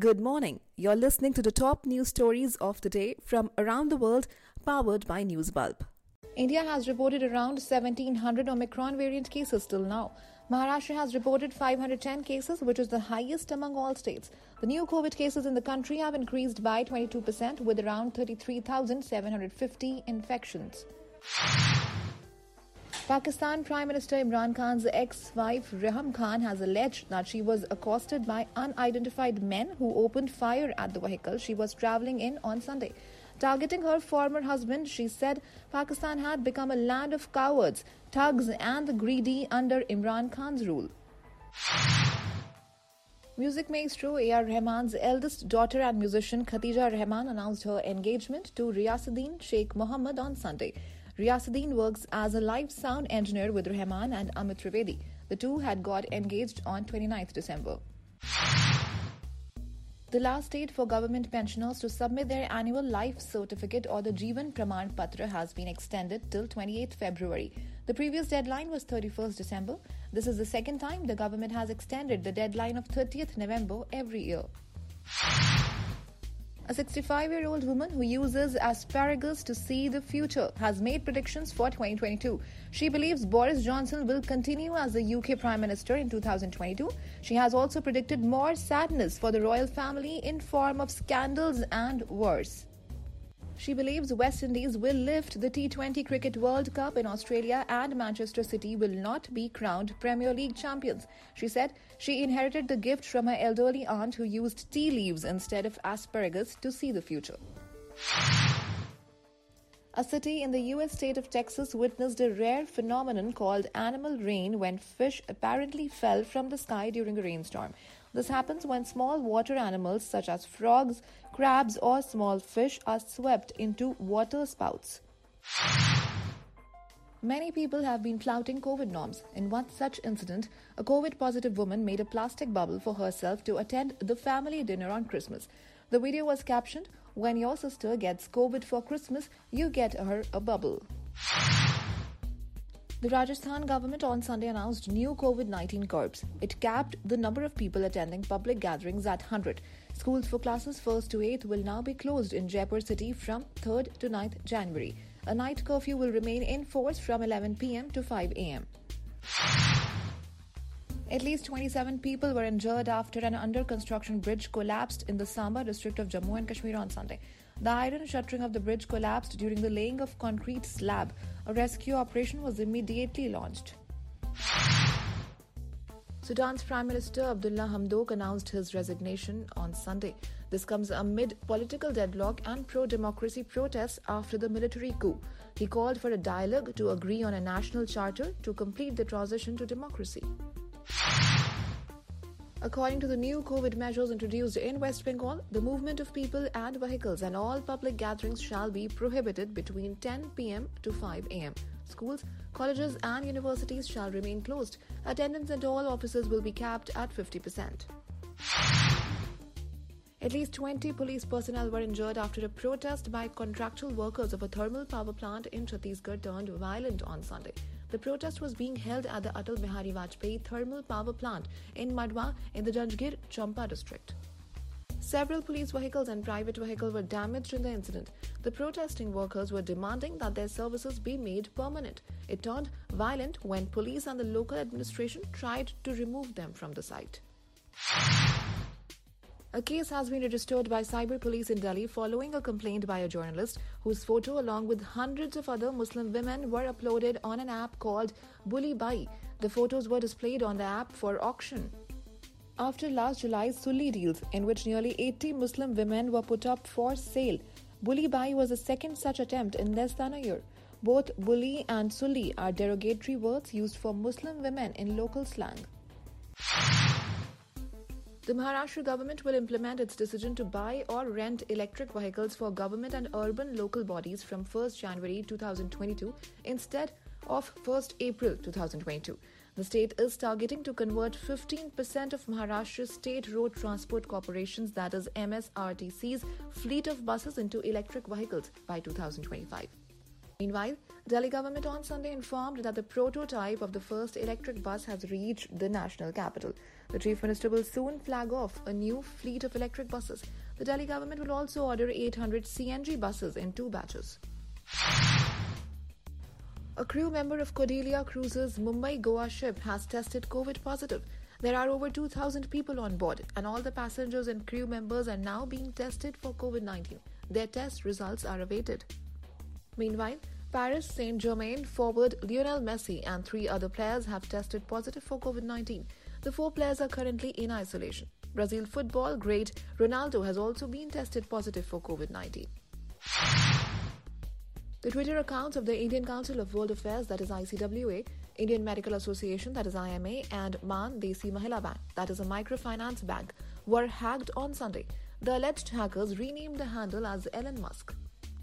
Good morning. You're listening to the top news stories of the day from around the world, powered by Newsbulb. India has reported around 1700 Omicron variant cases till now. Maharashtra has reported 510 cases, which is the highest among all states. The new COVID cases in the country have increased by 22%, with around 33,750 infections. Pakistan Prime Minister Imran Khan's ex wife Reham Khan has alleged that she was accosted by unidentified men who opened fire at the vehicle she was traveling in on Sunday. Targeting her former husband, she said Pakistan had become a land of cowards, thugs, and the greedy under Imran Khan's rule. Music maestro A.R. Rahman's eldest daughter and musician Khatija Rahman announced her engagement to Riasuddin Sheikh Mohammed on Sunday. Riasuddin works as a live sound engineer with Rahman and Amit Trivedi. The two had got engaged on 29th December. The last date for government pensioners to submit their annual life certificate or the Jeevan Praman Patra has been extended till 28th February. The previous deadline was 31st December. This is the second time the government has extended the deadline of 30th November every year. A 65 year old woman who uses asparagus to see the future has made predictions for 2022. She believes Boris Johnson will continue as the UK Prime Minister in 2022. She has also predicted more sadness for the royal family in form of scandals and wars. She believes West Indies will lift the T20 Cricket World Cup in Australia and Manchester City will not be crowned Premier League champions. She said she inherited the gift from her elderly aunt who used tea leaves instead of asparagus to see the future. A city in the U.S. state of Texas witnessed a rare phenomenon called animal rain when fish apparently fell from the sky during a rainstorm. This happens when small water animals such as frogs, crabs, or small fish are swept into water spouts. Many people have been flouting COVID norms. In one such incident, a COVID positive woman made a plastic bubble for herself to attend the family dinner on Christmas. The video was captioned When your sister gets COVID for Christmas, you get her a bubble. The Rajasthan government on Sunday announced new COVID 19 curbs. It capped the number of people attending public gatherings at 100. Schools for classes 1st to 8th will now be closed in Jaipur city from 3rd to 9th January. A night curfew will remain in force from 11 pm to 5 am. At least 27 people were injured after an under construction bridge collapsed in the Samba district of Jammu and Kashmir on Sunday. The iron shuttering of the bridge collapsed during the laying of concrete slab. A rescue operation was immediately launched. Sudan's Prime Minister Abdullah Hamdok announced his resignation on Sunday. This comes amid political deadlock and pro democracy protests after the military coup. He called for a dialogue to agree on a national charter to complete the transition to democracy. According to the new COVID measures introduced in West Bengal, the movement of people and vehicles and all public gatherings shall be prohibited between 10 pm to 5 am. Schools, colleges, and universities shall remain closed. Attendance at all offices will be capped at 50%. At least 20 police personnel were injured after a protest by contractual workers of a thermal power plant in Chhattisgarh turned violent on Sunday. The protest was being held at the Atal Bihari Vajpayee thermal power plant in Madwa in the Janjgir Champa district. Several police vehicles and private vehicles were damaged in the incident. The protesting workers were demanding that their services be made permanent. It turned violent when police and the local administration tried to remove them from the site. A case has been registered by cyber police in Delhi following a complaint by a journalist whose photo, along with hundreds of other Muslim women, were uploaded on an app called Bulli Bai. The photos were displayed on the app for auction. After last July's Sulli deals, in which nearly 80 Muslim women were put up for sale, Bulli Bai was the second such attempt in less than a year. Both bulli and sulli are derogatory words used for Muslim women in local slang. The Maharashtra government will implement its decision to buy or rent electric vehicles for government and urban local bodies from 1st January 2022 instead of 1st April 2022. The state is targeting to convert 15% of Maharashtra's State Road Transport Corporation's, that is MSRTC's, fleet of buses into electric vehicles by 2025. Meanwhile, Delhi government on Sunday informed that the prototype of the first electric bus has reached the national capital. The chief minister will soon flag off a new fleet of electric buses. The Delhi government will also order 800 CNG buses in two batches. A crew member of Cordelia Cruises Mumbai Goa ship has tested COVID positive. There are over 2,000 people on board, and all the passengers and crew members are now being tested for COVID 19. Their test results are awaited. Meanwhile, Paris Saint Germain forward Lionel Messi and three other players have tested positive for COVID 19. The four players are currently in isolation. Brazil football great Ronaldo has also been tested positive for COVID 19. The Twitter accounts of the Indian Council of World Affairs, that is ICWA, Indian Medical Association, that is IMA, and Mann Deshi Mahila Bank, that is a microfinance bank, were hacked on Sunday. The alleged hackers renamed the handle as Elon Musk.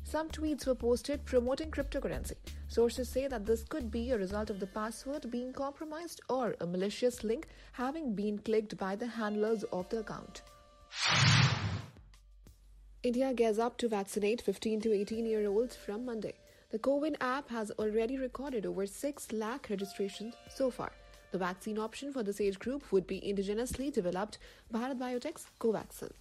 Some tweets were posted promoting cryptocurrency. Sources say that this could be a result of the password being compromised or a malicious link having been clicked by the handlers of the account. India gears up to vaccinate 15 to 18 year olds from Monday. The CoWIN app has already recorded over 6 lakh registrations so far. The vaccine option for this age group would be indigenously developed Bharat Biotech's Covaxin.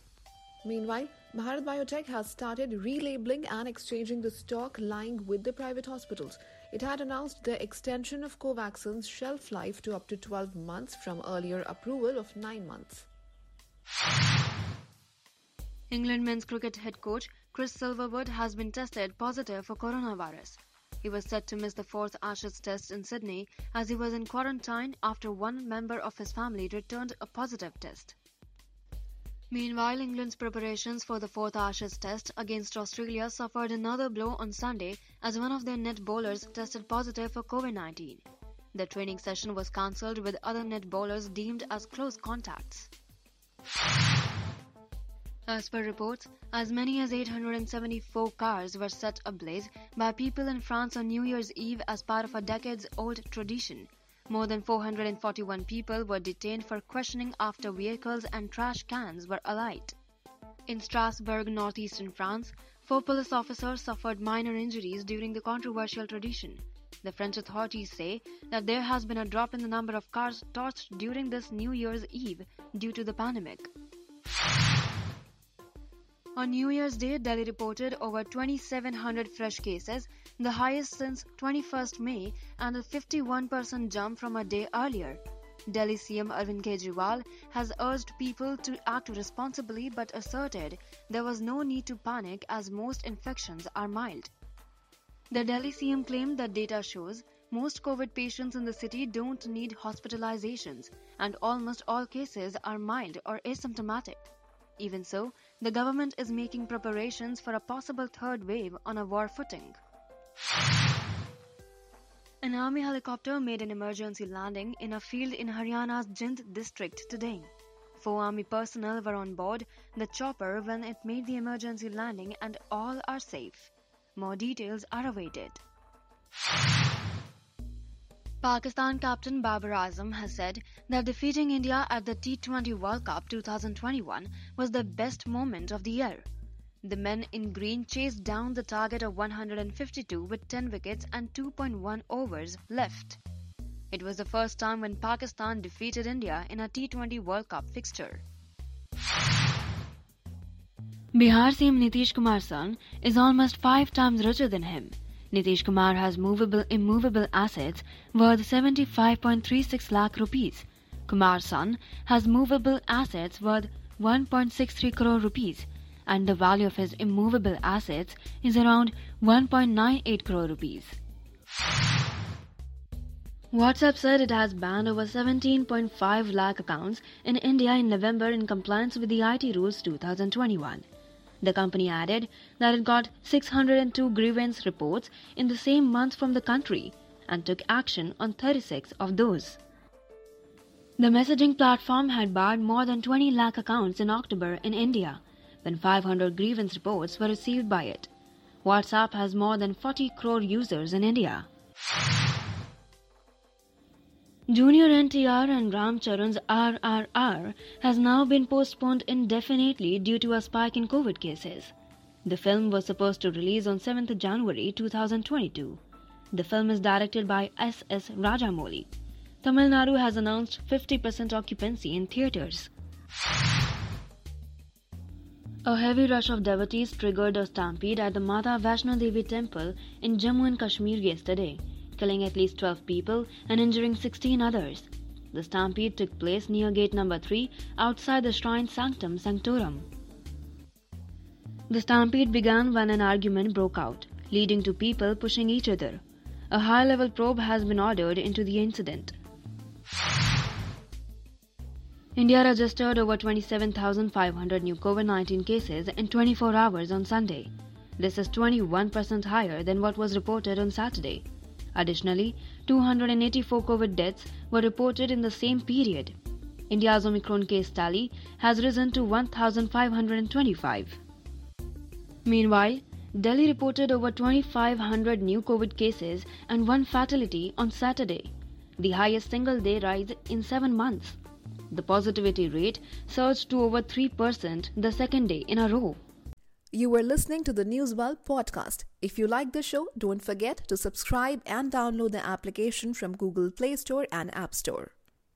Meanwhile, Bharat Biotech has started relabeling and exchanging the stock lying with the private hospitals. It had announced the extension of Covaxin's shelf life to up to 12 months from earlier approval of 9 months. England men's cricket head coach Chris Silverwood has been tested positive for coronavirus. He was set to miss the fourth Ashes test in Sydney as he was in quarantine after one member of his family returned a positive test. Meanwhile, England's preparations for the fourth Ashes test against Australia suffered another blow on Sunday as one of their net bowlers tested positive for COVID 19. The training session was cancelled with other net bowlers deemed as close contacts. As per reports, as many as 874 cars were set ablaze by people in France on New Year's Eve as part of a decades old tradition. More than 441 people were detained for questioning after vehicles and trash cans were alight. In Strasbourg, northeastern France, four police officers suffered minor injuries during the controversial tradition. The French authorities say that there has been a drop in the number of cars torched during this New Year's Eve due to the pandemic. On New Year's Day, Delhi reported over 2,700 fresh cases, the highest since 21st May, and a 51% jump from a day earlier. Delhi CM Arvind Kejriwal has urged people to act responsibly but asserted there was no need to panic as most infections are mild. The Delhi CM claimed that data shows most COVID patients in the city don't need hospitalizations and almost all cases are mild or asymptomatic. Even so, the government is making preparations for a possible third wave on a war footing. An army helicopter made an emergency landing in a field in Haryana's Jind district today. Four army personnel were on board the chopper when it made the emergency landing and all are safe. More details are awaited. Pakistan captain Babar Azam has said that defeating India at the T20 World Cup 2021 was the best moment of the year. The men in green chased down the target of 152 with 10 wickets and 2.1 overs left. It was the first time when Pakistan defeated India in a T20 World Cup fixture. Bihar CM Nitish Kumar's son is almost five times richer than him. Nitish Kumar has movable immovable assets worth 75.36 lakh rupees. Kumar's son has movable assets worth 1.63 crore rupees and the value of his immovable assets is around 1.98 crore rupees. WhatsApp said it has banned over 17.5 lakh accounts in India in November in compliance with the IT rules 2021. The company added that it got 602 grievance reports in the same month from the country and took action on 36 of those. The messaging platform had barred more than 20 lakh accounts in October in India when 500 grievance reports were received by it. WhatsApp has more than 40 crore users in India. Junior NTR and Ram Charan's RRR has now been postponed indefinitely due to a spike in COVID cases. The film was supposed to release on 7th January 2022. The film is directed by S.S. Rajamouli. Tamil Nadu has announced 50% occupancy in theatres. A heavy rush of devotees triggered a stampede at the Mata Vaishno Devi temple in Jammu and Kashmir yesterday, killing at least 12 people and injuring 16 others. The stampede took place near gate number 3 outside the shrine sanctum sanctorum. The stampede began when an argument broke out, leading to people pushing each other. A high level probe has been ordered into the incident. India registered over 27,500 new COVID 19 cases in 24 hours on Sunday. This is 21% higher than what was reported on Saturday. Additionally, 284 COVID deaths were reported in the same period. India's Omicron case tally has risen to 1,525. Meanwhile, Delhi reported over 2,500 new COVID cases and one fatality on Saturday, the highest single day rise in seven months. The positivity rate surged to over 3% the second day in a row. You were listening to the Newsbulb podcast. If you like the show, don't forget to subscribe and download the application from Google Play Store and App Store.